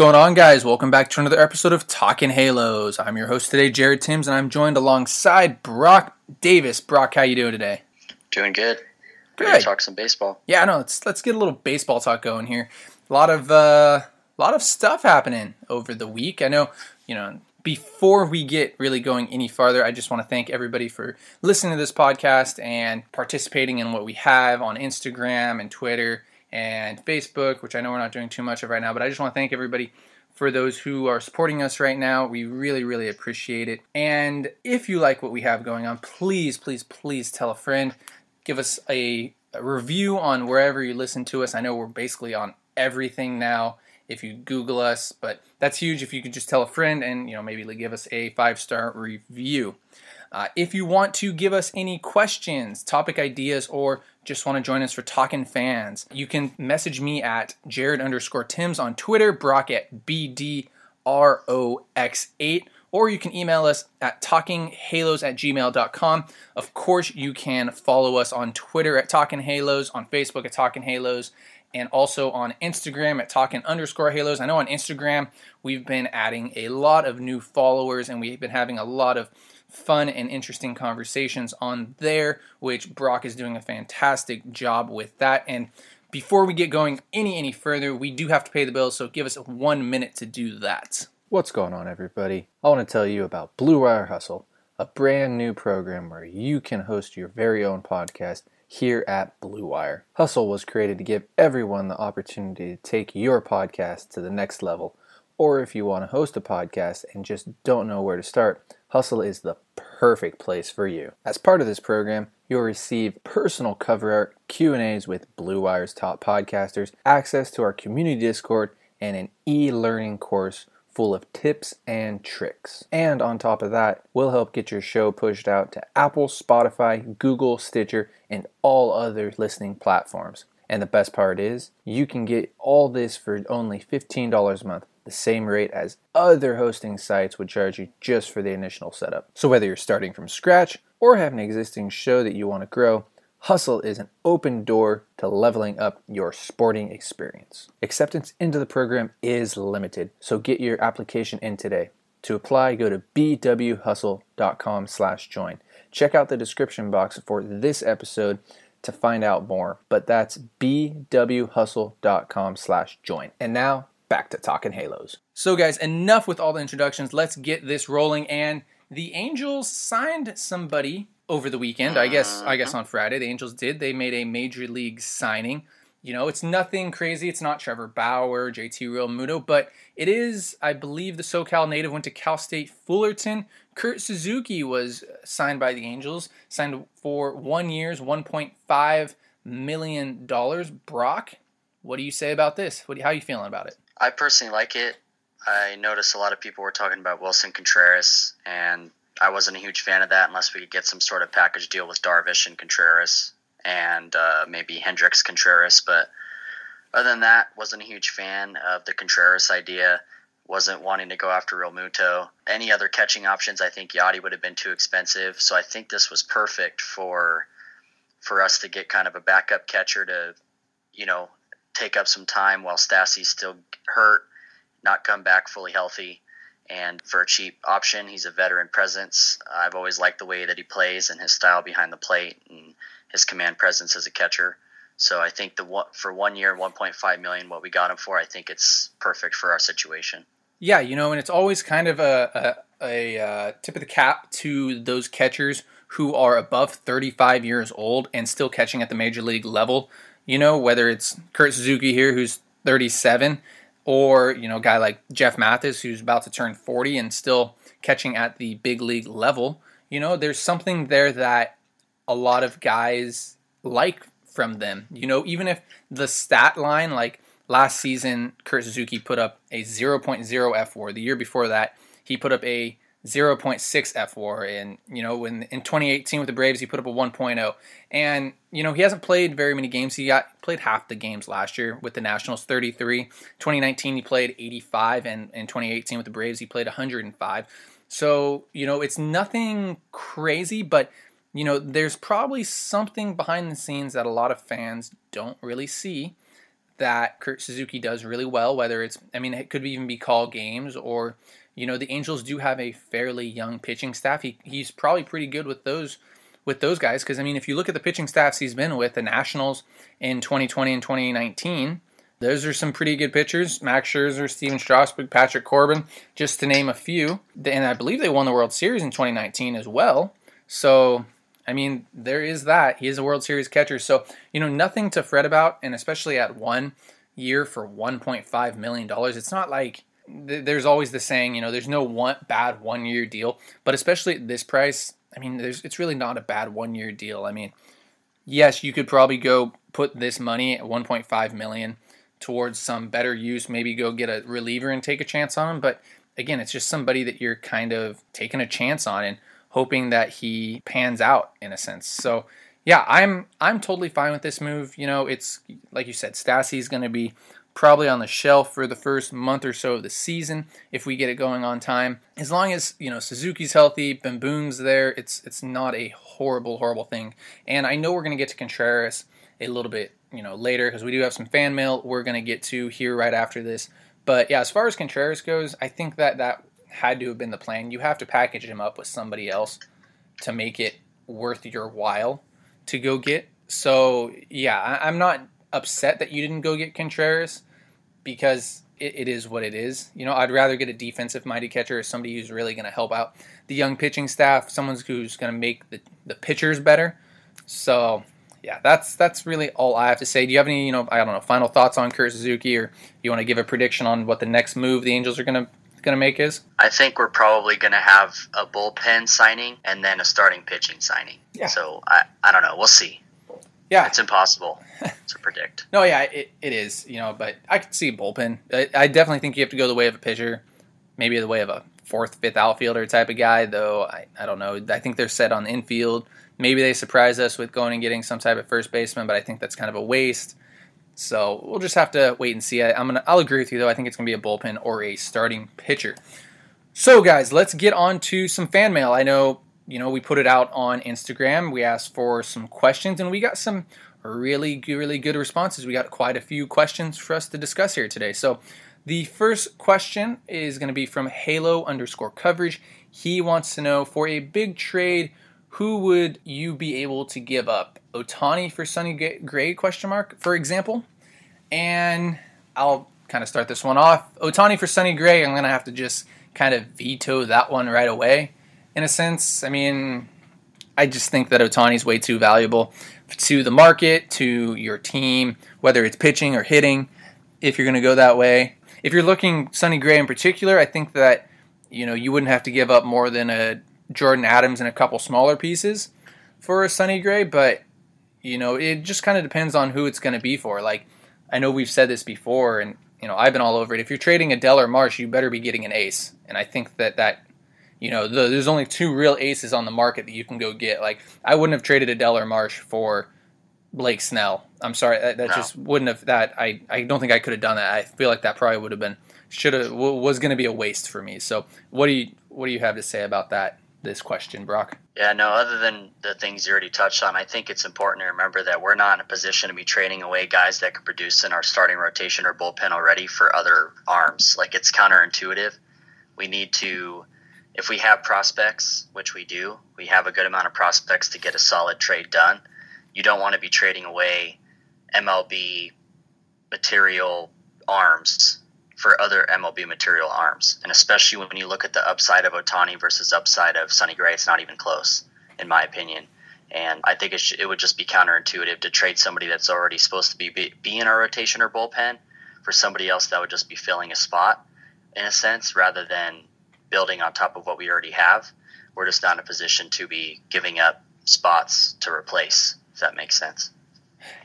Going on, guys? Welcome back to another episode of Talking Halos. I'm your host today, Jared Timms, and I'm joined alongside Brock Davis. Brock, how you doing today? Doing good. Good. Talk some baseball. Yeah, no, let's let's get a little baseball talk going here. A lot of uh, a lot of stuff happening over the week. I know, you know. Before we get really going any farther, I just want to thank everybody for listening to this podcast and participating in what we have on Instagram and Twitter and Facebook, which I know we're not doing too much of right now, but I just want to thank everybody for those who are supporting us right now. We really, really appreciate it. And if you like what we have going on, please, please, please tell a friend. Give us a, a review on wherever you listen to us. I know we're basically on everything now if you Google us, but that's huge if you could just tell a friend and you know maybe give us a five star review. Uh, if you want to give us any questions, topic ideas, or just want to join us for talking fans, you can message me at Jared underscore Timms on Twitter, Brock at BDROX8, or you can email us at talkinghalos at gmail.com. Of course, you can follow us on Twitter at Talking Halos, on Facebook at Talking Halos, and also on Instagram at talking underscore halos. I know on Instagram we've been adding a lot of new followers and we've been having a lot of fun and interesting conversations on there, which Brock is doing a fantastic job with that. And before we get going any any further, we do have to pay the bills, so give us one minute to do that. What's going on, everybody? I want to tell you about Blue Wire Hustle, a brand new program where you can host your very own podcast here at Blue Wire. Hustle was created to give everyone the opportunity to take your podcast to the next level. Or if you want to host a podcast and just don't know where to start, Hustle is the perfect place for you. As part of this program, you'll receive personal cover art, Q&As with Blue Wire's top podcasters, access to our community Discord, and an e-learning course full of tips and tricks. And on top of that, we'll help get your show pushed out to Apple, Spotify, Google, Stitcher, and all other listening platforms. And the best part is, you can get all this for only $15 a month, the same rate as other hosting sites would charge you just for the initial setup. So whether you're starting from scratch or have an existing show that you want to grow, Hustle is an open door to leveling up your sporting experience. Acceptance into the program is limited, so get your application in today. To apply, go to bwhustle.com slash join. Check out the description box for this episode to find out more, but that's bwhustle.com slash join. And now, back to talking Halos. So, guys, enough with all the introductions. Let's get this rolling. And the Angels signed somebody over the weekend. I guess I guess uh-huh. on Friday the Angels did. They made a major league signing. You know, it's nothing crazy. It's not Trevor Bauer, JT Realmuto, but it is, I believe, the SoCal native went to Cal State Fullerton. Kurt Suzuki was uh, signed by the Angels, signed for one year's $1.5 million. Brock, what do you say about this? What, how are you feeling about it? I personally like it. I noticed a lot of people were talking about Willson Contreras, and I wasn't a huge fan of that unless we could get some sort of package deal with Darvish and Contreras and uh, maybe Hendricks Contreras. But other than that, wasn't a huge fan of the Contreras idea. Wasn't wanting to go after Realmuto. Any other catching options, I think Yachty would have been too expensive. So I think this was perfect for for us to get kind of a backup catcher to, you know, take up some time while Stassi's still hurt, not come back fully healthy And for a cheap option, he's a veteran presence. I've always liked the way that he plays and his style behind the plate and his command presence as a catcher. So I think the for one year, 1.5 million, what we got him for, I think it's perfect for our situation. Yeah, you know, and it's always kind of a, a, a uh, tip of the cap to those catchers who are above 35 years old and still catching at the major league level. You know, whether it's Kurt Suzuki here, who's 37, or you know, a guy like Jeff Mathis, who's about to turn 40 and still catching at the big league level. You know, there's something there that a lot of guys like from them. You know, even if the stat line, like last season, Kurt Suzuki put up a 0.0 fWAR. The year before that, he put up a 0.6 fWAR. And, you know, when in 2018 with the Braves, he put up a 1.0. And, you know, he hasn't played very many games. He got played half the games last year with the Nationals, 33. 2019, he played 85. And in 2018 with the Braves, he played 105. So, you know, it's nothing crazy, but you know, there's probably something behind the scenes that a lot of fans don't really see that Kurt Suzuki does really well, whether it's, I mean, it could even be call games or, you know, the Angels do have a fairly young pitching staff. He, he's probably pretty good with those with those guys because I mean, if you look at the pitching staffs he's been with, the Nationals in 2020 and 2019, those are some pretty good pitchers. Max Scherzer, Stephen Strasburg, Patrick Corbin, just to name a few. And I believe they won the World Series in 2019 as well. So I mean, there is that. He is a World Series catcher. So, you know, nothing to fret about. And especially at one year for $1.5 million, it's not like th- there's always the saying, you know, there's no one bad one year deal. But especially at this price, I mean, there's it's really not a bad one year deal. I mean, yes, you could probably go put this money at 1.5 million towards some better use, maybe go get a reliever and take a chance on him. But again, it's just somebody that you're kind of taking a chance on. And hoping that he pans out in a sense. So yeah, I'm I'm totally fine with this move. You know, it's like you said, Stassi's going to be probably on the shelf for the first month or so of the season if we get it going on time. As long as you know Suzuki's healthy, Bemboom's there, it's it's not a horrible horrible thing. And I know we're going to get to Contreras a little bit you know later because we do have some fan mail we're going to get to here right after this. But yeah, as far as Contreras goes, I think that that had to have been the plan. You have to package him up with somebody else to make it worth your while to go get. So yeah, I, am not upset that you didn't go get Contreras because it, it is what it is. You know, I'd rather get a defensive minded catcher or somebody who's really going to help out the young pitching staff, someone who's going to make the, the pitchers better. So yeah, that's that's really all I have to say. Do you have any, you know, I don't know, final thoughts on Kurt Suzuki, or you want to give a prediction on what the next move the Angels are going to going to make is? I think we're probably going to have a bullpen signing and then a starting pitching signing. Yeah. So I, I don't know. We'll see. Yeah. It's impossible to predict. No, yeah, it, it is, you know, but I could see bullpen. I, I definitely think you have to go the way of a pitcher, maybe the way of a fourth, fifth outfielder type of guy, though I, I don't know. I think they're set on the infield. Maybe they surprise us with going and getting some type of first baseman, but I think that's kind of a waste. So we'll just have to wait and see. I, am gonna I'll agree with you though. I think it's gonna be a bullpen or a starting pitcher. So guys, let's get on to some fan mail. I know you know we put it out on Instagram. We asked for some questions and we got some really really good responses. We got quite a few questions for us to discuss here today. So the first question is going to be from Halo underscore coverage. He wants to know for a big trade, who would you be able to give up? Ohtani for Sonny Gray? Question mark. For example, and I'll kind of start this one off. Ohtani for Sonny Gray. I'm gonna have to just kind of veto that one right away. In a sense, I mean, I just think that Ohtani's way too valuable to the market, to your team, whether it's pitching or hitting. If you're gonna go that way, if you're looking Sonny Gray in particular, I think that you know you wouldn't have to give up more than a Jordan Adams and a couple smaller pieces for a Sonny Gray, but you know, it just kind of depends on who it's going to be for. Like, I know we've said this before, and you know, I've been all over it. If you're trading Adell or Marsh, you better be getting an ace. And I think that that, you know, the, there's only two real aces on the market that you can go get. Like, I wouldn't have traded Adell or Marsh for Blake Snell. I'm sorry, that, that no. just wouldn't have. That I I don't think I could have done that. I feel like that probably would have been should have was going to be a waste for me. So, what do you what do you have to say about that? this question, Brock? Yeah, no, other than the things you already touched on, I think it's important to remember that we're not in a position to be trading away guys that could produce in our starting rotation or bullpen already for other arms. Like it's counterintuitive. We need to, if we have prospects, which we do, we have a good amount of prospects to get a solid trade done. You don't want to be trading away MLB material arms for other MLB material arms. And especially when you look at the upside of Ohtani versus upside of Sonny Gray, it's not even close, in my opinion. And I think it, it would just be counterintuitive to trade somebody that's already supposed to be, be, be in our rotation or bullpen for somebody else that would just be filling a spot, in a sense, rather than building on top of what we already have. We're just not in a position to be giving up spots to replace, if that makes sense.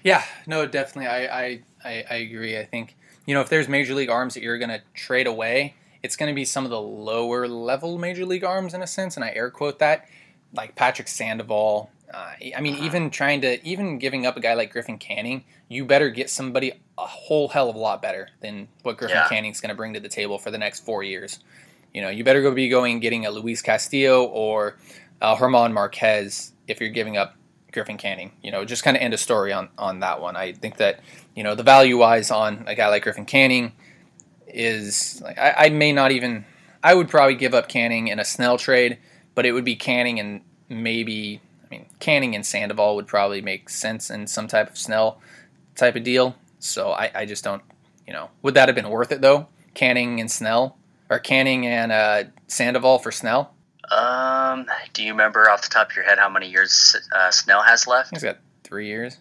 Yeah, no, definitely. I, I, I, I agree. I think, you know, if there's major league arms that you're going to trade away, it's going to be some of the lower level major league arms in a sense, and I air quote that, like Patrick Sandoval. Uh, I mean, even trying to, even giving up a guy like Griffin Canning, you better get somebody a whole hell of a lot better than what Griffin Yeah. Canning's going to bring to the table for the next four years. You know, you better go be going getting a Luis Castillo or uh, German Marquez if you're giving up Griffin Canning. You know, just kind of end a story on on that one. I think that you know the value wise on a guy like Griffin Canning is like I, I may not even I would probably give up Canning in a Snell trade, but it would be Canning and maybe I mean Canning and Sandoval would probably make sense in some type of Snell type of deal. So I, I just don't you know would that have been worth it though? Canning and Snell or Canning and uh, Sandoval for Snell? Um, do you remember off the top of your head how many years uh, Snell has left? He's got three years.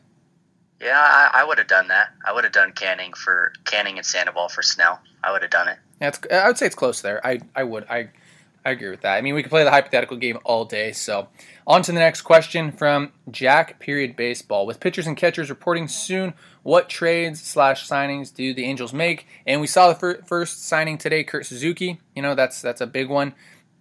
Yeah, I, I would have done that. I would have done Canning for Canning and Sandoval for Snell. I would have done it. Yeah, it's, I would say it's close there. I, I would. I, I agree with that. I mean, we could play the hypothetical game all day. So, on to the next question from Jack Period Baseball. With pitchers and catchers reporting soon, what trades slash signings do the Angels make? And we saw the fir- first signing today, Kurt Suzuki. You know, that's that's a big one.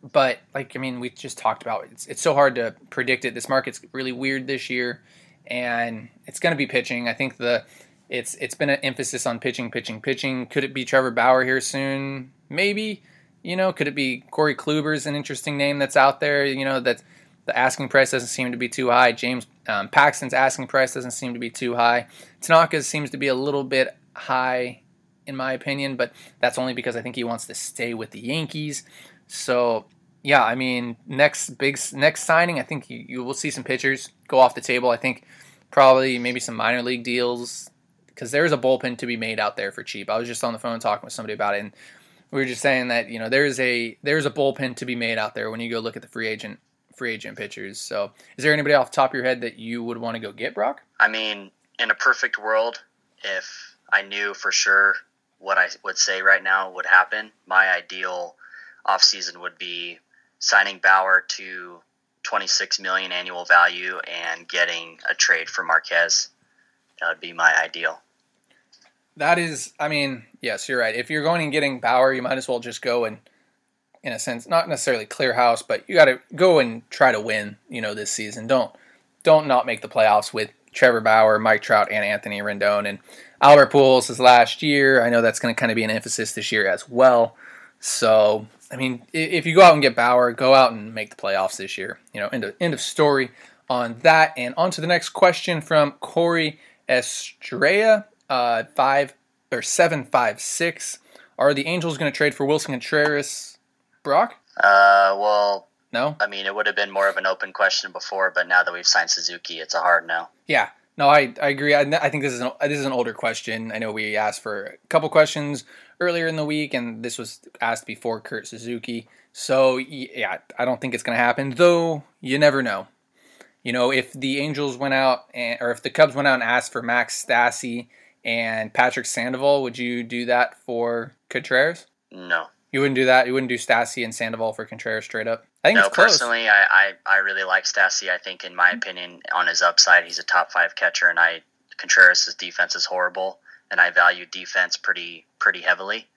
But like, I mean, we just talked about it's it's so hard to predict it. This market's really weird this year, and it's going to be pitching. I think the it's it's been an emphasis on pitching, pitching, pitching. Could it be Trevor Bauer here soon? Maybe. You know, could it be Corey Kluber's an interesting name that's out there? You know, that the asking price doesn't seem to be too high. James um, Paxton's asking price doesn't seem to be too high. Tanaka seems to be a little bit high, in my opinion, but that's only because I think he wants to stay with the Yankees. So yeah, I mean, next big next signing, I think you, you will see some pitchers go off the table. I think probably maybe some minor league deals because there's a bullpen to be made out there for cheap. I was just on the phone talking with somebody about it, and we were just saying that you know there's a there's a bullpen to be made out there when you go look at the free agent free agent pitchers. So, is there anybody off the top of your head that you would want to go get, Brock? I mean, in a perfect world, if I knew for sure what I would say right now would happen, my ideal offseason would be signing Bauer to 26 million annual value and getting a trade for Marquez. That would be my ideal. That is, I mean, yes, you're right. If you're going and getting Bauer, you might as well just go and, in a sense, not necessarily clear house, but you got to go and try to win. You know, this season. Don't don't not make the playoffs with Trevor Bauer, Mike Trout, and Anthony Rendon and Albert Pujols is last year. I know that's going to kind of be an emphasis this year as well. So, I mean, if you go out and get Bauer, go out and make the playoffs this year. You know, end of, end of story on that. And on to the next question from Corey Estrella, uh, five or seven five six. Are the Angels going to trade for Willson Contreras? Brock? Uh, well, No. I mean, it would have been more of an open question before, but now that we've signed Suzuki, it's a hard no. Yeah. No, I, I agree. I, I think this is an this is an older question. I know we asked for a couple questions earlier in the week, and this was asked before Kurt Suzuki. So yeah, I don't think it's going to happen. Though you never know. You know, if the Angels went out and, or if the Cubs went out and asked for Max Stassi and Patrick Sandoval, would you do that for Contreras? No. You wouldn't do that. You wouldn't do Stassi and Sandoval for Contreras straight up. I think No, it's close. personally, I, I, I really like Stassi. I think, in my opinion, on his upside, he's a top five catcher, and I Contreras' defense is horrible, and I value defense pretty pretty heavily.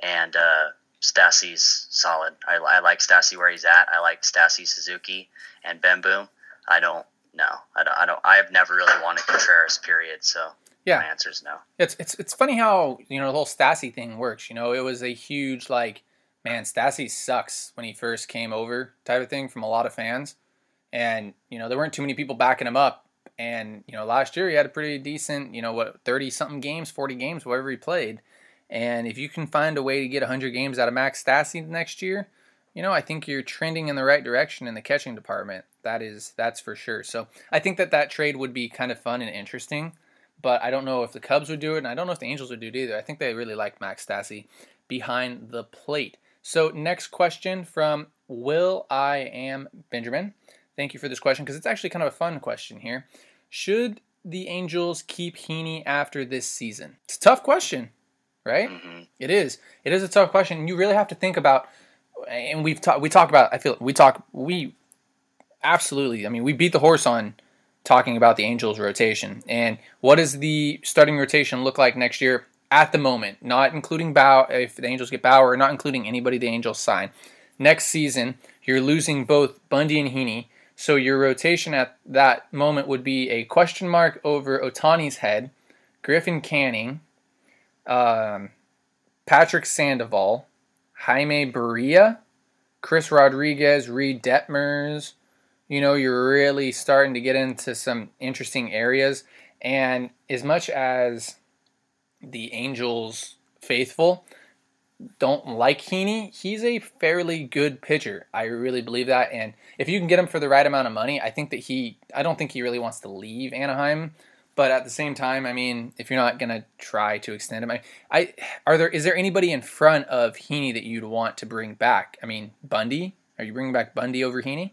And uh, Stassi's solid. I, I like Stassi where he's at. I like Stassi, Suzuki, and Bemboom. I don't. No, I don't. I don't. I have never really wanted Contreras. Period. So Yeah. my answer is no. It's it's it's funny how you know the whole Stassi thing works. You know, it was a huge like, man, Stassi sucks when he first came over type of thing from a lot of fans, and you know there weren't too many people backing him up. And you know last year he had a pretty decent, you know what, thirty something games, forty games, whatever he played, And if you can find a way to get 100 games out of Max Stassi next year, you know, I think you're trending in the right direction in the catching department. That is, that's for sure. So I think that that trade would be kind of fun and interesting, but I don't know if the Cubs would do it, and I don't know if the Angels would do it either. I think they really like Max Stassi behind the plate. So next question from Will I am Benjamin. Thank you for this question because it's actually kind of a fun question here. Should the Angels keep Heaney after this season? It's a tough question, right? Mhm. It is. It is a tough question. You really have to think about, and we've talked. We talk about. I feel we talk. We absolutely. I mean, we beat the horse on talking about the Angels rotation and what does the starting rotation look like next year at the moment, not including Bow. If the Angels get Bauer, not including anybody the Angels sign next season, you're losing both Bundy and Heaney. So your rotation at that moment would be a question mark over Ohtani's head, Griffin Canning, um, Patrick Sandoval, Jaime Barria, Chris Rodriguez, Reid Detmers. You know, you're really starting to get into some interesting areas. And as much as the Angels faithful don't like Heaney, he's a fairly good pitcher. I really believe that. And if you can get him for the right amount of money, I think that he, I don't think he really wants to leave Anaheim. But at the same time, I mean, if you're not gonna try to extend him, I, I are there is there anybody in front of Heaney that you'd want to bring back? I mean, Bundy. Are you bringing back Bundy over Heaney?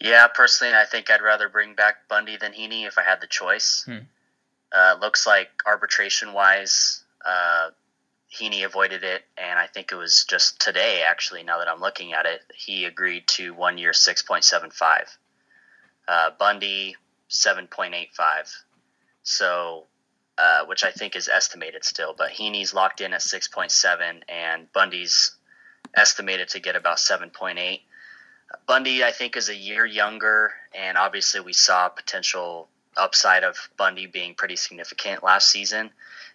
Yeah, personally, I think I'd rather bring back Bundy than Heaney if I had the choice. Hmm. Uh, looks like arbitration wise, uh, Heaney avoided it, and I think it was just today, actually, now that I'm looking at it, he agreed to one year 6.75. Uh, Bundy, 7.85. So, uh, which I think is estimated still, but Heaney's locked in at 6.7, and Bundy's estimated to get about 7.8. Bundy, I think, is a year younger, and obviously we saw potential upside of Bundy being pretty significant last season.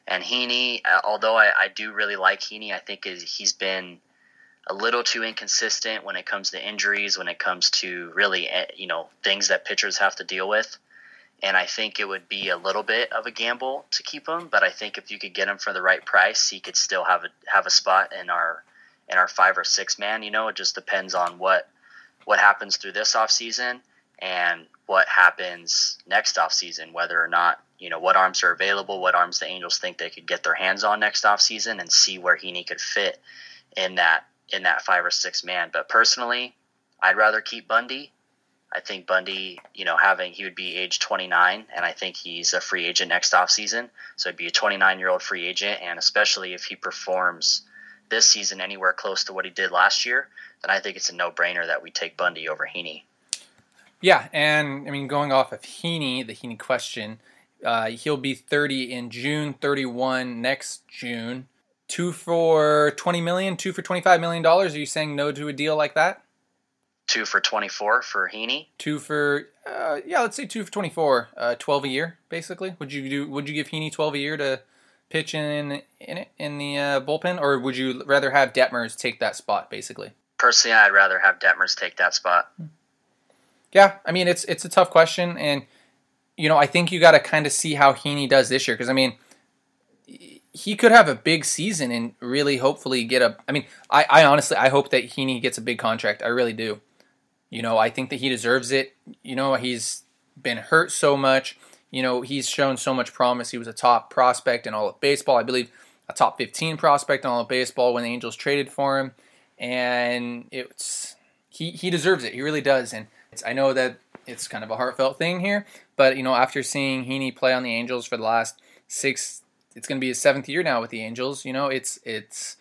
And Heaney, uh, although I, I do really like Heaney, I think is, he's been a little too inconsistent when it comes to injuries, when it comes to really, eh, you know, things that pitchers have to deal with. And I think it would be a little bit of a gamble to keep him, but I think if you could get him for the right price, he could still have a have a spot in our in our five or six man. You know, it just depends on what what happens through this off season and what happens next off season, whether or not you know what arms are available, what arms the Angels think they could get their hands on next off season, and see where Heaney could fit in that in that five or six man. But personally, I'd rather keep Bundy. I think Bundy, you know, having he would be age 29, and I think he's a free agent next off season. So he'd be a 29 year old free agent, and especially if he performs this season anywhere close to what he did last year, then I think it's a no brainer that we take Bundy over Heaney. Yeah, and I mean, going off of Heaney, the Heaney question, uh, he'll be 30 in June, 31 next June. Two for 20 million, two for 25 million dollars. Are you saying no to a deal like that? Two for 24 for Heaney. Two for uh, yeah, let's say two for 24, uh, 12 a year, basically. Would you do? Would you give Heaney 12 a year to pitch in in it in the uh, bullpen, or would you rather have Detmers take that spot, basically? Personally, I'd rather have Detmers take that spot. Yeah, I mean it's it's a tough question, and you know I think you got to kind of see how Heaney does this year because I mean he could have a big season and really hopefully get a. I mean I, I honestly I hope that Heaney gets a big contract. I really do. You know I think that he deserves it. You know he's been hurt so much. You know he's shown so much promise. He was a top prospect in all of baseball. I believe a top 15 prospect in all of baseball when the Angels traded for him, and it's he he deserves it. He really does, and I know that it's kind of a heartfelt thing here, but you know, after seeing Heaney play on the Angels for the last six, it's going to be his seventh year now with the Angels. You know, it's it's.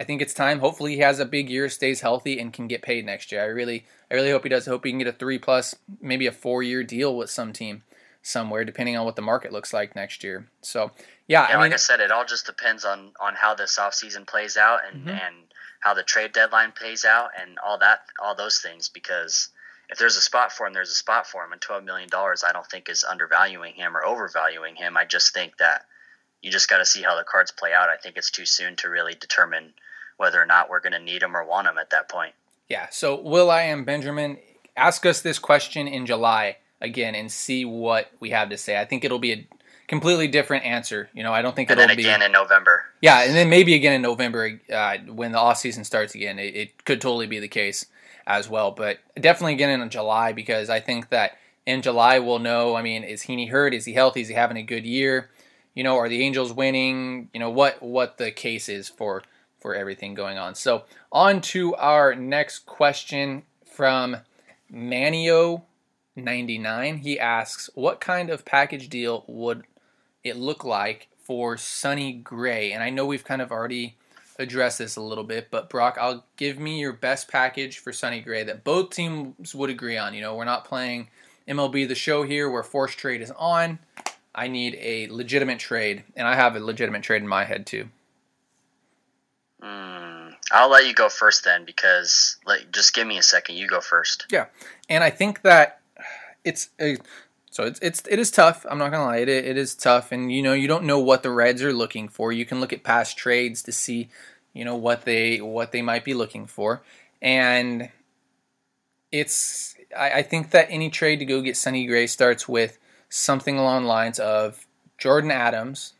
I think it's time. Hopefully, he has a big year, stays healthy, and can get paid next year. I really, I really hope he does. I hope he can get a three plus, maybe a four year deal with some team somewhere, depending on what the market looks like next year. So, yeah, Yeah, I mean, like I said, it all just depends on on how this offseason plays out and Mhm. and how the trade deadline plays out and all that all those things because if there's a spot for him, there's a spot for him, and twelve million dollars I don't think is undervaluing him or overvaluing him. I just think that you just got to see how the cards play out. I think it's too soon to really determine whether or not we're going to need him or want him at that point. Yeah. So Will I am Benjamin ask us this question in July again and see what we have to say. I think it'll be a completely different answer. You know, I don't think and it'll then be again in November. yeah, and then maybe again in November uh, when the off season starts again, it, it could totally be the case as well. But definitely again in July because I think that in July we'll know. I mean, is Heaney hurt? Is he healthy? Is he having a good year? You know, are the Angels winning? You know what what the case is for for everything going on. So on to our next question from Manio. 99 he asks what kind of package deal would it look like for Sonny Gray? And I know we've kind of already addressed this a little bit, but Brock, I'll give me your best package for Sonny Gray that both teams would agree on. You know, we're not playing MLB the show here where forced trade is on. I need a legitimate trade, and I have a legitimate trade in my head too. Mm, I'll let you go first then because like just give me a second. You go first. Yeah, and I think that it's a, so it's it's it is tough. I'm not gonna lie, it it is tough, and you know you don't know what the Reds are looking for. You can look at past trades to see, you know what they what they might be looking for, and it's I, I think that any trade to go get Sonny Gray starts with something along the lines of Jordan Adams,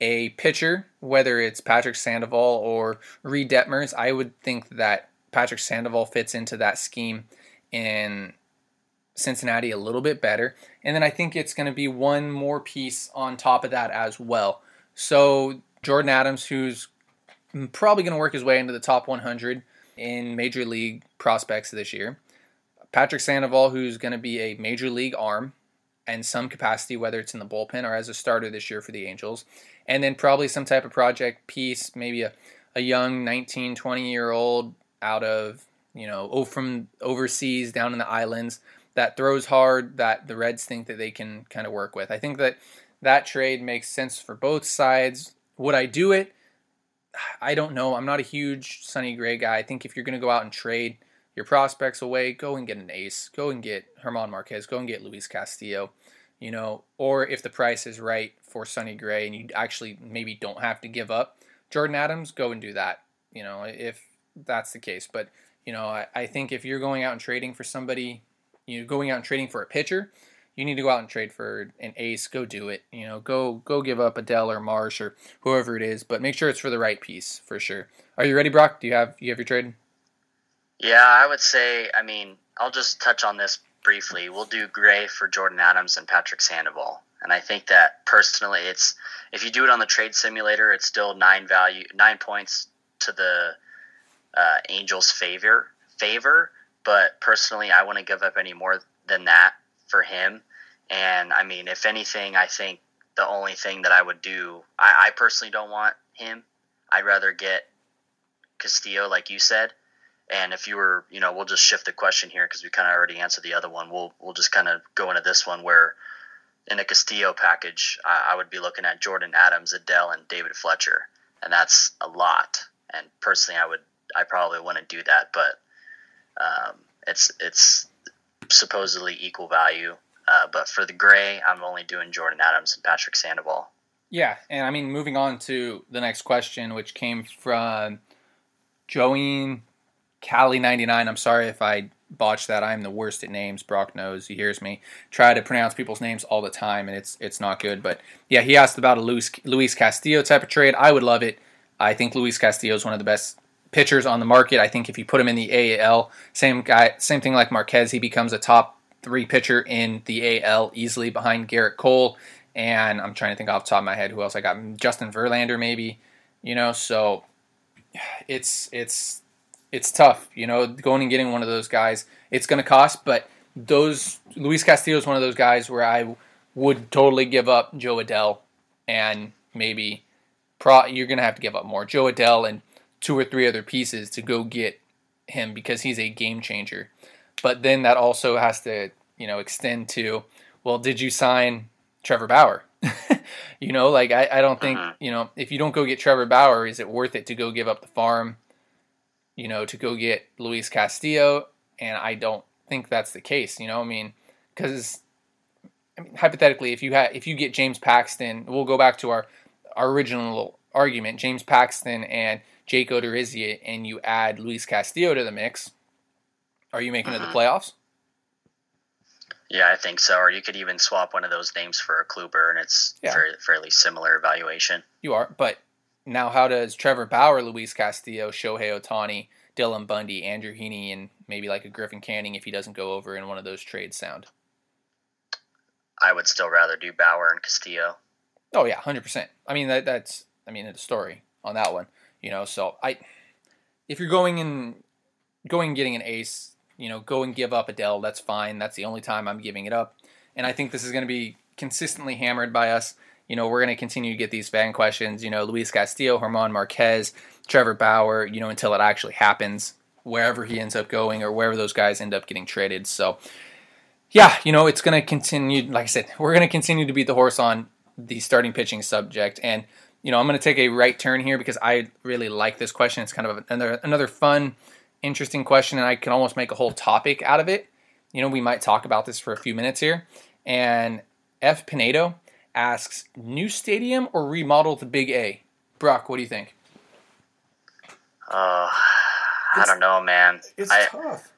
a pitcher, whether it's Patrick Sandoval or Reid Detmers. I would think that Patrick Sandoval fits into that scheme in Cincinnati a little bit better. And then I think it's going to be one more piece on top of that as well. So Jordan Adams, who's probably going to work his way into the top 100 in major league prospects this year. Patrick Sandoval, who's going to be a major league arm and some capacity, whether it's in the bullpen or as a starter this year for the Angels. And then probably some type of project piece, maybe a, a young 19, 20 year old out of, you know, from overseas down in the islands that throws hard that the Reds think that they can kind of work with. I think that that trade makes sense for both sides. Would I do it? I don't know. I'm not a huge Sonny Gray guy. I think if you're going to go out and trade your prospects away, go and get an ace. Go and get German Marquez. Go and get Luis Castillo. You know, or if the price is right for Sonny Gray and you actually maybe don't have to give up Jordan Adams, go and do that. You know, if that's the case. But, you know, I, I think if you're going out and trading for somebody you know going out and trading for a pitcher, you need to go out and trade for an ace. Go do it. You know, go go give up Adell or Marsh or whoever it is, but make sure it's for the right piece for sure. Are you ready, Brock? Do you have you have your trade? Yeah, I would say. I mean, I'll just touch on this briefly. We'll do Gray for Jordan Adams and Patrick Sandoval, and I think that personally, it's if you do it on the trade simulator, it's still nine value nine points to the uh, Angels' favor favor but personally, I wouldn't give up any more than that for him. And I mean, if anything, I think the only thing that I would do, I, I personally don't want him. I'd rather get Castillo, like you said. And if you were, you know, we'll just shift the question here because we kind of already answered the other one. We'll we'll just kind of go into this one where, in a Castillo package, I, I would be looking at Jordan Adams, Adell, and David Fletcher, and that's a lot. And personally, I would, I probably wouldn't do that, but um, it's it's supposedly equal value. Uh, but for the gray, I'm only doing Jordan Adams and Patrick Sandoval. Yeah, and I mean, moving on to the next question, which came from Joeen Cali ninety nine. I'm sorry if I botched that. I'm the worst at names. Brock knows. He hears me try to pronounce people's names all the time, and it's it's not good. But yeah, he asked about a Luis, Luis Castillo type of trade. I would love it. I think Luis Castillo is one of the best pitchers on the market. I think if you put him in the AL, same guy, same thing like Marquez, he becomes a top three pitcher in the AL easily behind Gerrit Cole. And I'm trying to think off the top of my head who else I got. Justin Verlander, maybe. You know, so it's it's it's tough. You know, going and getting one of those guys, it's going to cost. But those Luis Castillo is one of those guys where I would totally give up Jo Adell and maybe pro. You're going to have to give up more Jo Adell and two or three other pieces to go get him because he's a game changer. But then that also has to, you know, extend to, well, did you sign Trevor Bauer? you know, like I, I don't think, uh-huh. you know, if you don't go get Trevor Bauer, is it worth it to go give up the farm, you know, to go get Luis Castillo? And I don't think that's the case, you know, I mean, because I mean, hypothetically, if you have if you get James Paxton, we'll go back to our our original argument, James Paxton and Jake Odorizzi and you add Luis Castillo to the mix, are you making uh-huh. it the playoffs? Yeah, I think so. Or you could even swap one of those names for a Kluber, and it's Yeah. fairly, fairly similar evaluation. You are, but now how does Trevor Bauer, Luis Castillo, Shohei Ohtani, Dylan Bundy, Andrew Heaney, and maybe like a Griffin Canning if he doesn't go over in one of those trades sound? I would still rather do Bauer and Castillo. Oh yeah, hundred percent. I mean that that's I mean it's a story on that one. You know, so I if you're going and going and getting an ace, you know, go and give up Adell. That's fine. That's the only time I'm giving it up. And I think this is going to be consistently hammered by us. You know, we're going to continue to get these fan questions. You know, Luis Castillo, German Marquez, Trevor Bauer. You know, until it actually happens, wherever he ends up going or wherever those guys end up getting traded. So, yeah, you know, it's going to continue. Like I said, we're going to continue to beat the horse on the starting pitching subject. And, you know, I'm going to take a right turn here because I really like this question. It's kind of another, another fun, interesting question, and I can almost make a whole topic out of it. You know, we might talk about this for a few minutes here. And F. Pinedo asks, new stadium or remodel the Big A? Brock, what do you think? Uh, I don't know, man. I, tough.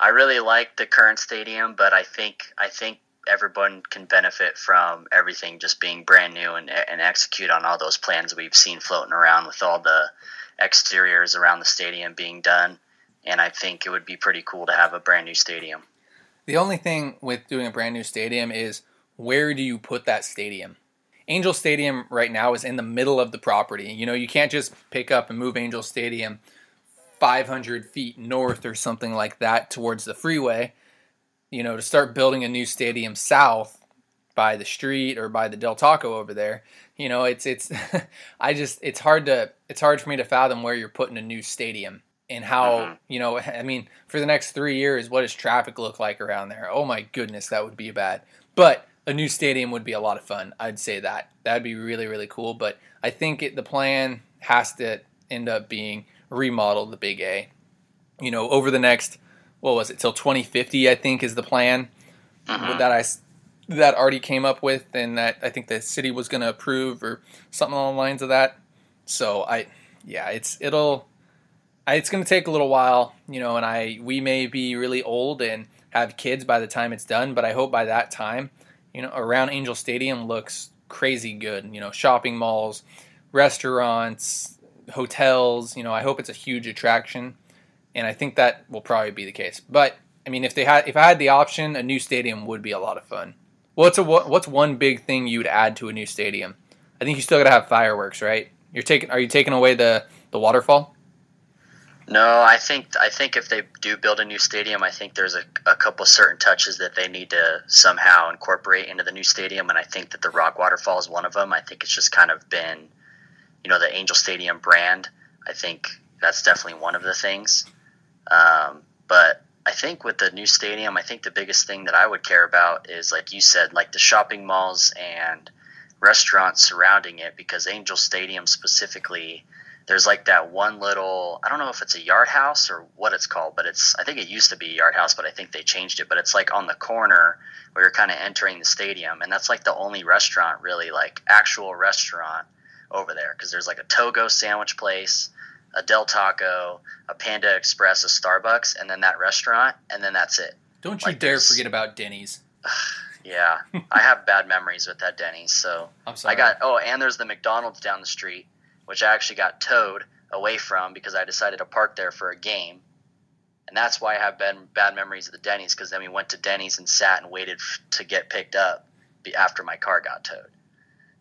I really like the current stadium, but I think I think everyone can benefit from everything just being brand new and and execute on all those plans we've seen floating around with all the exteriors around the stadium being done. And I think it would be pretty cool to have a brand new stadium. The only thing with doing a brand new stadium is where do you put that stadium? Angel Stadium right now is in the middle of the property. You know, you can't just pick up and move Angel Stadium 500 feet north or something like that towards the freeway. You know, to start building a new stadium south by the street or by the Del Taco over there. You know, it's it's I just it's hard to it's hard for me to fathom where you're putting a new stadium and how Mhm. you know I mean for the next three years what does traffic look like around there? Oh my goodness, that would be bad. But a new stadium would be a lot of fun. I'd say that that'd be really really cool. But I think it, the plan has to end up being remodel the Big A. You know, over the next what was it till 2050? I think is the plan Mhm. that I that already came up with, and that I think the city was going to approve or something along the lines of that. So I, yeah, it's it'll, I, it's going to take a little while, you know, and I we may be really old and have kids by the time it's done, but I hope by that time, you know, around Angel Stadium looks crazy good. You know, shopping malls, restaurants, hotels. You know, I hope it's a huge attraction, and I think that will probably be the case. But I mean, if they had, if I had the option, a new stadium would be a lot of fun. What's a what's one big thing you'd add to a new stadium? I think you still got to have fireworks, right? You're taking, are you taking away the the waterfall? No, I think I think if they do build a new stadium, I think there's a, a couple of certain touches that they need to somehow incorporate into the new stadium, and I think that the rock waterfall is one of them. I think it's just kind of been, you know, the Angel Stadium brand. I think that's definitely one of the things. Um, but I think with the new stadium, I think the biggest thing that I would care about is, like you said, like the shopping malls and restaurants surrounding it, because Angel Stadium specifically there's like that one little I don't know if it's a yard house or what it's called, but it's I think it used to be a yard house, but I think they changed it. But it's like on the corner where you're kind of entering the stadium, and that's like the only restaurant really like actual restaurant over there because there's like a Togo sandwich place, a Del Taco, a Panda Express, a Starbucks, and then that restaurant, and then that's it. Don't you Like dare forget about Denny's. Yeah, I have bad memories with that Denny's, so I'm sorry. I got oh, and there's the McDonald's down the street, which I actually got towed away from because I decided to park there for a game, and that's why I have bad bad memories of the Denny's because then we went to Denny's and sat and waited f- to get picked up after my car got towed.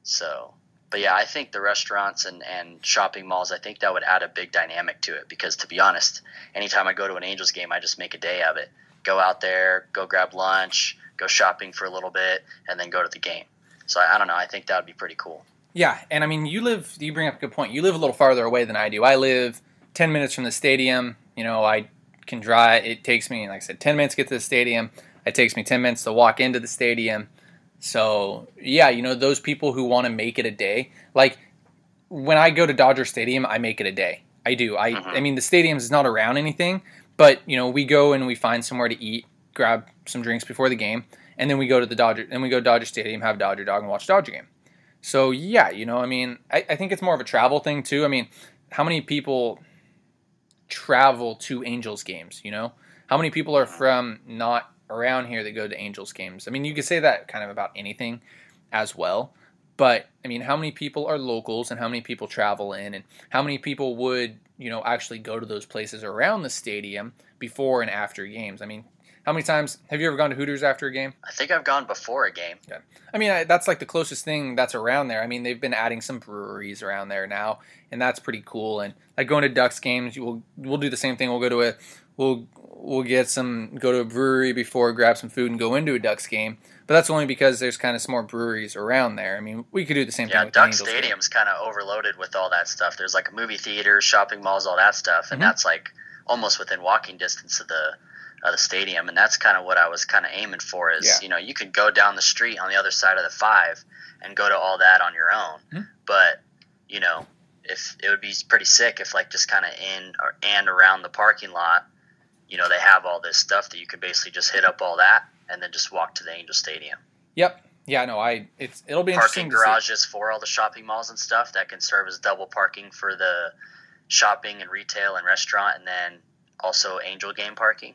So, but yeah, I think the restaurants and and shopping malls, I think that would add a big dynamic to it because to be honest, anytime I go to an Angels game, I just make a day of it. Go out there, go grab lunch, go shopping for a little bit, and then go to the game. So I, I don't know. I think that would be pretty cool. Yeah, and I mean, you live. You bring up a good point. You live a little farther away than I do. I live ten minutes from the stadium. You know, I can drive. It takes me, like I said, ten minutes to get to the stadium. It takes me ten minutes to walk into the stadium. So yeah, you know, those people who want to make it a day, like when I go to Dodger Stadium, I make it a day. I do. I Mhm. I mean, the stadium is not around anything, but you know, we go and we find somewhere to eat, grab some drinks before the game, and then we go to the Dodger. Then we go to Dodger Stadium, have Dodger Dog, and watch Dodger game. So yeah, you know, I mean, I, I think it's more of a travel thing too. I mean, how many people travel to Angels games? You know, how many people are from not around here that go to Angels games. I mean, you could say that kind of about anything as well. But I mean, how many people are locals and how many people travel in and how many people would, you know, actually go to those places around the stadium before and after games? I mean, how many times have you ever gone to Hooters after a game? I think I've gone before a game. Yeah. I mean, I, that's like the closest thing that's around there. I mean, they've been adding some breweries around there now, and that's pretty cool. And like going to Ducks games, we'll we'll do the same thing. We'll go to a we'll we'll get some go to a brewery before, grab some food, and go into a Ducks game. But that's only because there's kind of some more breweries around there. I mean, we could do the same Yeah, thing. Yeah, Duck. Stadium's kind of overloaded with all that stuff. There's like a movie theater, shopping malls, all that stuff, and Mhm. that's like almost within walking distance of the of the stadium. And that's kind of what I was kind of aiming for. Is Yeah. you know you could go down the street on the other side of the five and go to all that on your own, Mhm. but you know if it would be pretty sick if like just kind of in or and around the parking lot, you know they have all this stuff that you can basically just hit up all that and then just walk to the Angel Stadium. Yep. Yeah. No. I. It's. It'll be parking interesting to see. garages for all the shopping malls and stuff that can serve as double parking for the shopping and retail and restaurant, and then also Angel game parking.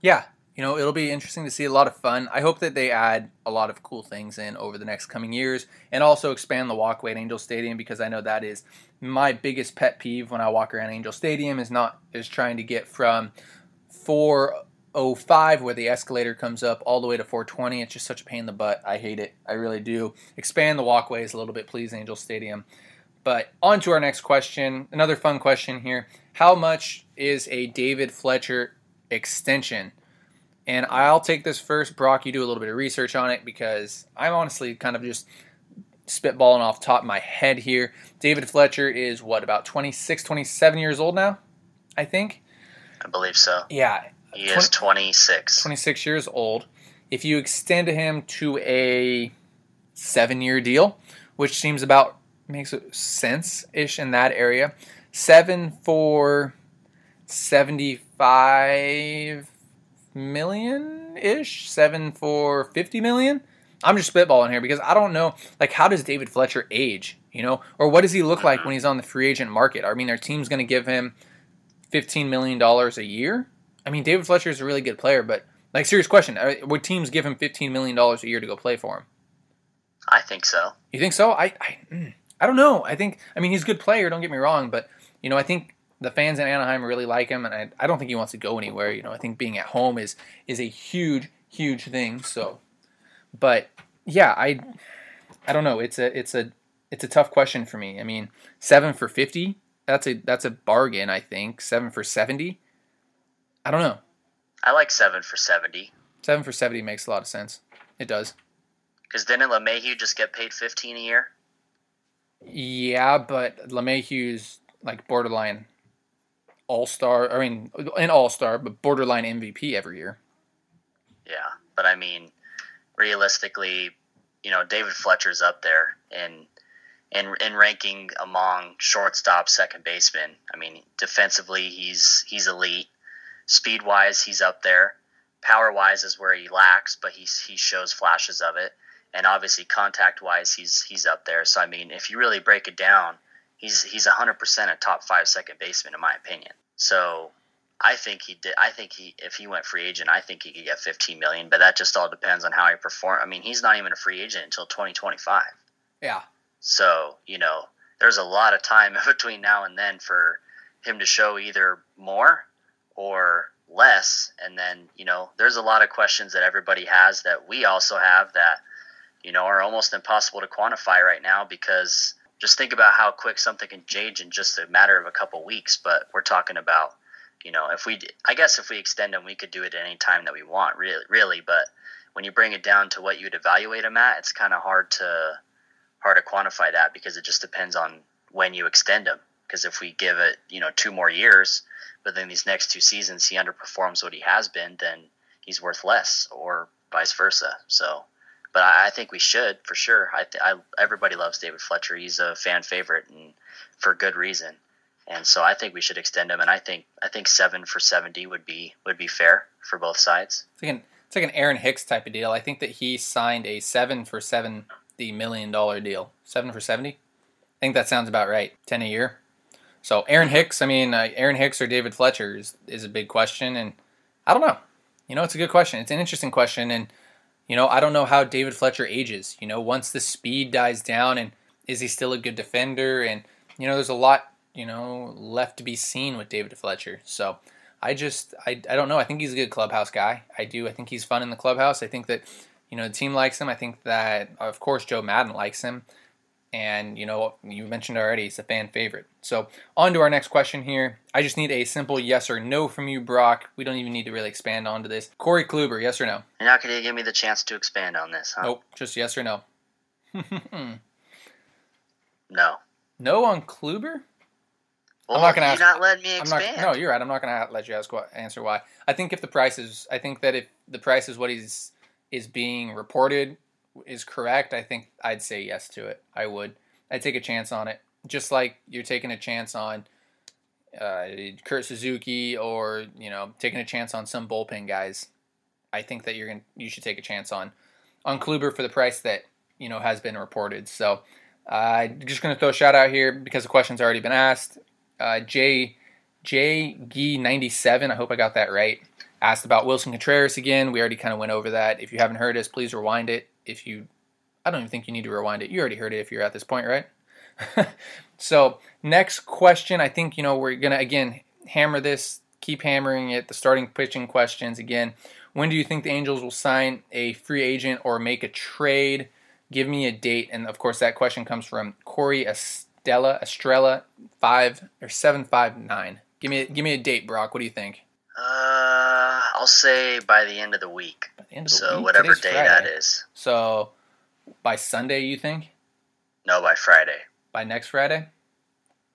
Yeah, you know, it'll be interesting to see a lot of fun. I hope that they add a lot of cool things in over the next coming years and also expand the walkway at Angel Stadium because I know that is my biggest pet peeve when I walk around Angel Stadium is not is trying to get from 405 where the escalator comes up all the way to 420. It's just such a pain in the butt. I hate it. I really do. Expand the walkways a little bit, please, Angel Stadium. But on to our next question. Another fun question here. How much is a David Fletcher extension? And I'll take this first. Brock, you do a little bit of research on it because I'm honestly kind of just spitballing off the top of my head here. David Fletcher is what, about 26, 27 years old now? I think. I believe so. Yeah, He is 26. 26 years old. If you extend him to a seven year deal, which seems about makes sense ish in that area, seven for 75 million ish, seven for 50 million. I'm just spitballing here because I don't know, like, how does David Fletcher age, you know, or what does he look like when he's on the free agent market? I mean, our team's going to give him $15 million a year. I mean, David Fletcher is a really good player, but like, serious question: Would teams give him fifteen million dollars a year to go play for him? I think so. You think so? I, I, mm, I don't know. I think, I mean, he's a good player. Don't get me wrong, but you know, I think the fans in Anaheim really like him, and I, I don't think he wants to go anywhere. You know, I think being at home is is a huge, huge thing. So, but yeah, I, I don't know. It's a, it's a, it's a tough question for me. I mean, seven for fifty. That's a that's a bargain. I think seven for seventy. I don't know. I like seven for 70. Seven for seventy makes a lot of sense. It does. Because didn't LeMahieu just get paid 15 a year? Yeah, but LeMahieu's like borderline all star. I mean, an all star, but borderline MVP every year. Yeah, but I mean, realistically, you know, David Fletcher's up there in in in ranking among shortstop, second baseman. I mean, defensively, he's he's elite. Speed wise, he's up there. Power wise is where he lacks, but he's he shows flashes of it. And obviously, contact wise, he's he's up there. So I mean, if you really break it down, he's he's hundred percent a top five second baseman in my opinion. So I think he did. I think he, if he went free agent, I think he could get 15 million. But that just all depends on how he perform. I mean, he's not even a free agent until 2025. Yeah, So you know, there's a lot of time between now and then for him to show either more or less. And then you know, there's a lot of questions that everybody has that we also have that you know are almost impossible to quantify right now because just think about how quick something can change in just a matter of a couple weeks. But we're talking about you know, if we, I guess if we extend him, we could do it any time that we want, really, really. But when you bring it down to what you'd evaluate him at, it's kind of hard to hard to quantify that because it just depends on when you extend him. Because if we give it, you know, two more years, but then these next two seasons he underperforms what he has been, then he's worth less, or vice versa. So, but I, think we should for sure. I, I everybody loves David Fletcher. He's a fan favorite, and for good reason. And so I think we should extend him, and I think I think seven for seventy would be would be fair for both sides. it's like an it's like an Aaron Hicks type of deal. I think that he signed a seven for seventy million dollar deal. Seven for seventy. I think that sounds about right. Ten a year. So Aaron Hicks. I mean, uh, Aaron Hicks or David Fletcher is, is a big question, and I don't know. You know, it's a good question. It's an interesting question, and you know, I don't know how David Fletcher ages. You know, once the speed dies down, and is he still a good defender? And you know, there's a lot you know left to be seen with David Fletcher. So I just I, I don't know. I think he's a good clubhouse guy. I do. I think he's fun in the clubhouse. I think that you know the team likes him. I think that of course Joe Maddon likes him. And you know, you mentioned already, he's a fan favorite. So, on to our next question here. I just need a simple yes or no from you, Brock. We don't even need to really expand onto this. Corey Kluber, yes or no? You're not going to give me the chance to expand on this, huh? Nope, just yes or no. no. No on Kluber? I'm not going to ask. You're not letting me I'm not, expand. no, you're right. I'm not going to let you ask what, answer why. I think if the price is, I think that if the price is what he's is being reported is correct, I think I'd say yes to it. I would. I'd take a chance on it, just like you're taking a chance on uh, Kurt Suzuki or you know taking a chance on some bullpen guys. I think that you're going you should take a chance on on Kluber for the price that you know has been reported. So I'm uh, just going to throw a shout out here because the question's already been asked. Uh, J J G 97 I hope I got that right. Asked about Willson Contreras again. We already kind of went over that. If you haven't heard us, please rewind it. If you, I don't even think you need to rewind it. You already heard it if you're at this point, right? so next question, I think you know we're gonna again hammer this, keep hammering it. The starting pitching questions again. When do you think the Angels will sign a free agent or make a trade? Give me a date, and of course that question comes from Corey Estella Estrella five or seven five nine. Give me give me a date, Brock. What do you think? Uh, I'll say by the end of the week. The of the so week? whatever Today's day Friday. that is. So by Sunday, you think? No, by Friday. By next Friday?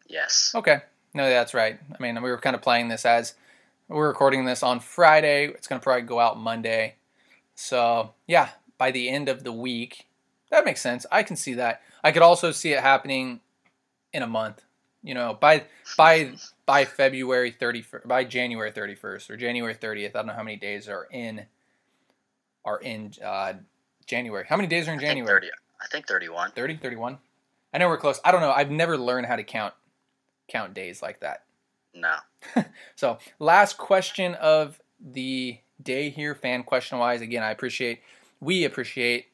Yes. Okay. No, that's right. I mean, we were kind of playing this as we're recording this on Friday. It's going to probably go out Monday. So, yeah, by the end of the week, that makes sense. I can see that. I could also see it happening in a month. You know, by by by February 31st, by January 31st or January 30th. I don't know how many days are in are in uh, January. How many days are in I think January? 30. I think 31. 30, 31? I know we're close. I don't know. I've never learned how to count count days like that. No. So, last question of the day here, fan question wise. Again, I appreciate, we appreciate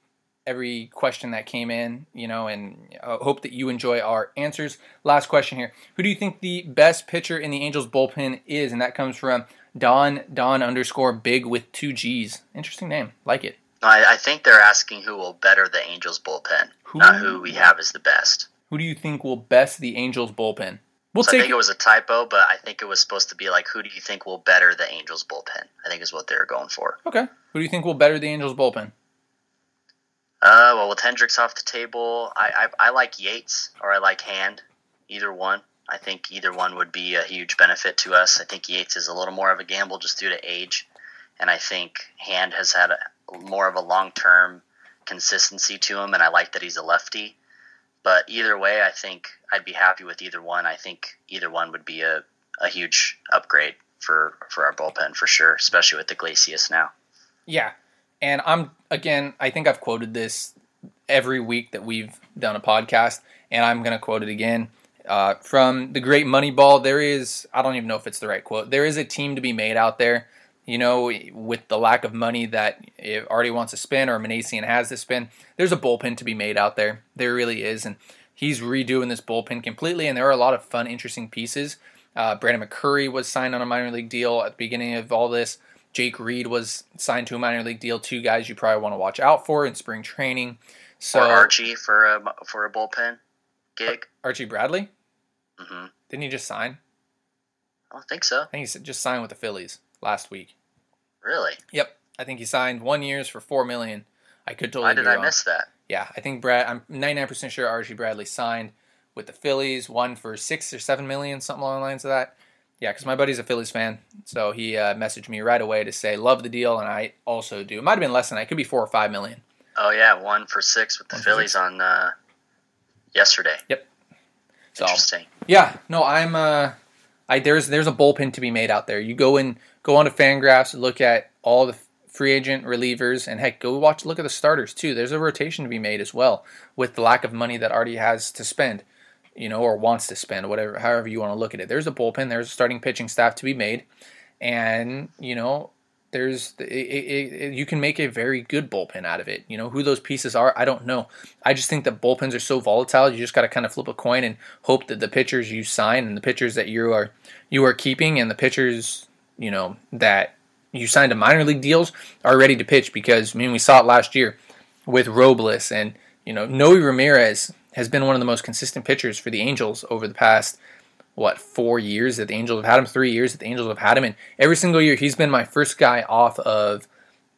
every question that came in, you know, and uh, hope that you enjoy our answers. Last question here. Who do you think the best pitcher in the Angels bullpen is? And that comes from Don, Don underscore big with two G's. Interesting name. Like it. I, I think they're asking who will better the Angels bullpen, Who- not who we have is the best. Who do you think will best the Angels bullpen? We'll So I think it was a typo, but I think it was supposed to be like, who do you think will better the Angels bullpen? I think is what they were going for. Okay. Who do you think will better the Angels bullpen? Uh, well, with Hendriks off the table, I, I I like Yates or I like Hand. Either one. I think either one would be a huge benefit to us. I think Yates is a little more of a gamble just due to age, and I think Hand has had a, more of a long term consistency to him, and I like that he's a lefty. But either way, I think I'd be happy with either one. I think either one would be a, a huge upgrade for for our bullpen for sure, especially with Iglesias now. Yeah. And I'm again, I think I've quoted this every week that we've done a podcast, and I'm going to quote it again. Uh, from the great Moneyball, there is, I don't even know if it's the right quote, there is a team to be made out there. You know, with the lack of money that it already wants to spend or Minasian has to spend, there's a bullpen to be made out there. There really is. And he's redoing this bullpen completely, and there are a lot of fun, interesting pieces. Uh, Brandon McCurry was signed on a minor league deal at the beginning of all this. Jake Reed was signed to a minor league deal. Two guys you probably want to watch out for in spring training. So or Archie for a for a bullpen gig. Archie Bradley, Mm-hmm. didn't he just sign? I don't think so. I think he just signed with the Phillies last week. Really? Yep, I think he signed one years for four million. I could totally Why did I wrong. miss that? Yeah, I think Brad. I'm 99% sure Archie Bradley signed with the Phillies, one for six or seven million, something along the lines of that. Yeah, because my buddy's a Phillies fan, so he uh, messaged me right away to say love the deal, and I also do. It might have been less than that. It could be four or five million. Oh yeah, one for six with the One Phillies on uh, yesterday. So Interesting. yeah, no, I'm. Uh, I there's there's a bullpen to be made out there. You go and go onto Fangraphs, look at all the free agent relievers, and heck, go watch look at the starters too. There's a rotation to be made as well with the lack of money that Artie has to spend, you know, or wants to spend, whatever, however you want to look at it. There's a bullpen. There's a starting pitching staff to be made, and you know, there's it, it, it, you can make a very good bullpen out of it. You know who those pieces are, I don't know. I just think that bullpens are so volatile. You just got to kind of flip a coin and hope that the pitchers you sign and the pitchers that you are you are keeping and the pitchers you know that you signed to minor league deals are ready to pitch. Because I mean we saw it last year with Robles and you know Noe Ramirez has been one of the most consistent pitchers for the Angels over the past what four years that the Angels have had him, three years that the Angels have had him, and every single year he's been my first guy off of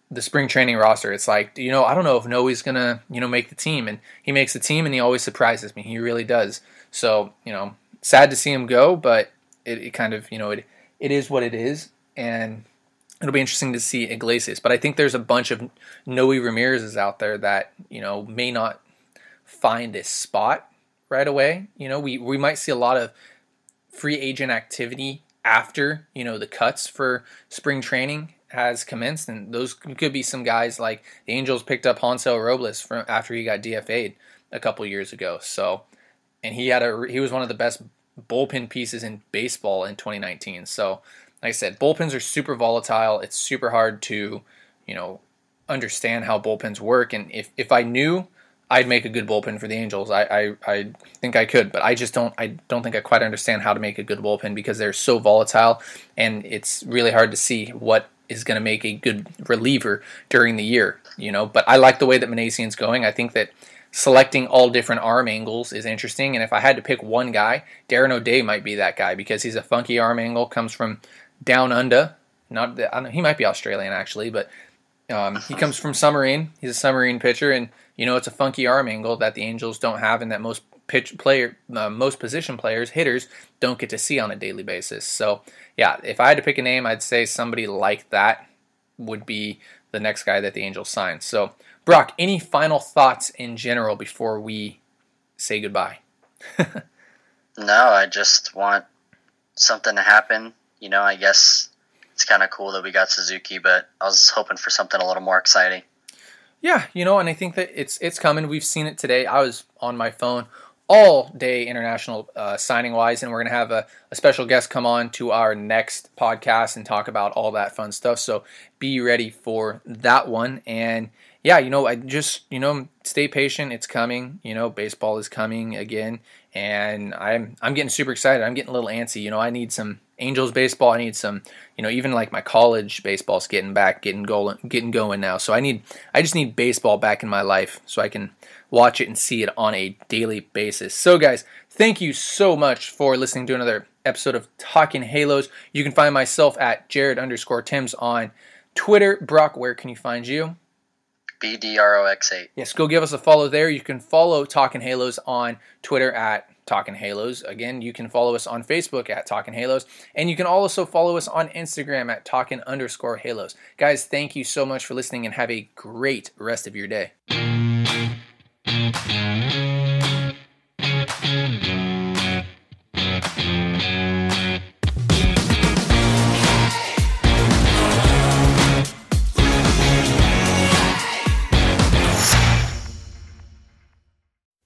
the spring training roster. It's like you know I don't know if Noe's gonna you know make the team, and he makes the team, and he always surprises me. He really does. So you know, sad to see him go, but it, it kind of you know it it is what it is, and it'll be interesting to see Iglesias. But I think there's a bunch of Noe Ramirez's out there that you know may not find a spot right away. You know, we we might see a lot of free agent activity after you know the cuts for spring training has commenced, and those could be some guys like the Angels picked up Hansel Robles from after he got DFA'd a couple years ago. So, and he had a he was one of the best bullpen pieces in baseball in 2019. So, like I said, bullpens are super volatile. It's super hard to you know understand how bullpens work, and if if I knew I'd make a good bullpen for the Angels. I, I, I think I could, but I just don't I don't think I quite understand how to make a good bullpen because they're so volatile and it's really hard to see what is going to make a good reliever during the year, you know. But I like the way that Minasian's going. I think that selecting all different arm angles is interesting. And if I had to pick one guy, Darren O'Day might be that guy because he's a funky arm angle, comes from down under. Not the, he might be Australian actually, but um, he comes from Submarine. He's a Submarine pitcher, and you know, it's a funky arm angle that the Angels don't have and that most pitch player, uh, most position players, hitters don't get to see on a daily basis. So, yeah, if I had to pick a name, I'd say somebody like that would be the next guy that the Angels sign. So, Brock, any final thoughts in general before we say goodbye? no, I just want something to happen. You know, I guess it's kind of cool that we got Suzuki, but I was hoping for something a little more exciting. Yeah, you know, and I think that it's it's coming. We've seen it today. I was on my phone all day international uh, signing wise, and we're gonna have a, a, special guest come on to our next podcast and talk about all that fun stuff. So be ready for that one. And yeah, you know, I just you know stay patient. It's coming. You know, baseball is coming again, and I'm I'm getting super excited. I'm getting a little antsy. You know, I need some Angels baseball. I need some, you know, even like my college baseball's getting back, getting going, getting going now. So I need, I just need baseball back in my life so I can watch it and see it on a daily basis. So guys, thank you so much for listening to another episode of Talking Halos. You can find myself at Jared underscore Tim's on Twitter. Brock, where can you find you? BDROX8. Yes, go give us a follow there. You can follow Talking Halos on Twitter at Talking Halos. Again, you can follow us on Facebook at Talking Halos, and you can also follow us on Instagram at Talking underscore Halos. Guys, thank you so much for listening and have a great rest of your day.